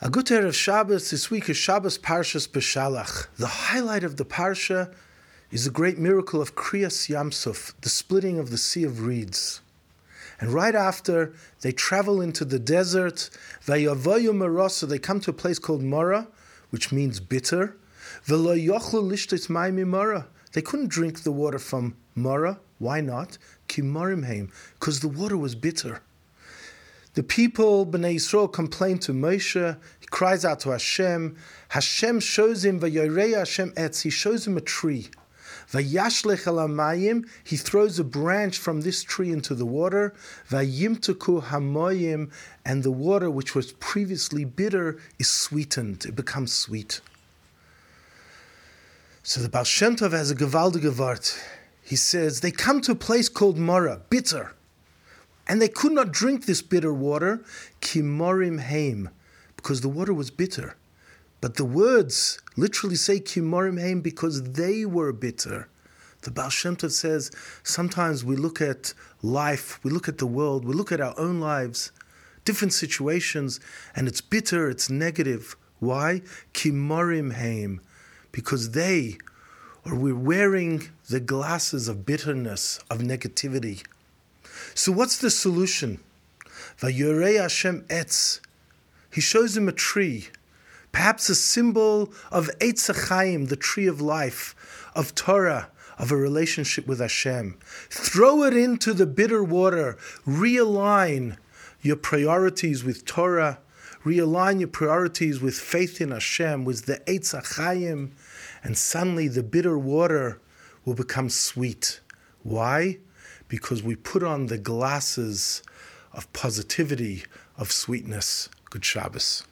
A good of Shabbos this week is Shabbos Parshas Beshalach. The highlight of the Parsha is the great miracle of Kriyas Yamsuf, the splitting of the Sea of Reeds. And right after, they travel into the desert. Vayavoyu Marasa, they come to a place called Mara, which means bitter. Mara. They couldn't drink the water from Mara. Why not? Kimarimheim, because the water was bitter. The people, Bnei Yisrael, complain to Moshe. He cries out to Hashem. Hashem shows him, Vayorei Hashem etz. He shows him a tree. Vayashlech alamayim. He throws a branch from this tree into the water. Vayimtuku hamoyim. And the water, which was previously bitter, is sweetened. It becomes sweet. So the Baal Shem Tov has a gewaldige Wort. He says, they come to a place called Mara, bitter and they could not drink this bitter water, kimorim heim, because the water was bitter. But the words literally say kimorim heim because they were bitter. The Baal Shem Tov says sometimes we look at life, we look at the world, we look at our own lives, different situations, and it's bitter, it's negative. Why? Kimorim heim, because they, or we're wearing the glasses of bitterness, of negativity. So what's the solution? Vayurei Hashem etz. He shows him a tree, perhaps a symbol of Eitz Chaim, the tree of life, of Torah, of a relationship with Hashem. Throw it into the bitter water. Realign your priorities with Torah. Realign your priorities with faith in Hashem, with the Eitz Chaim, and suddenly the bitter water will become sweet. Why? Because we put on the glasses of positivity, of sweetness. Good Shabbos.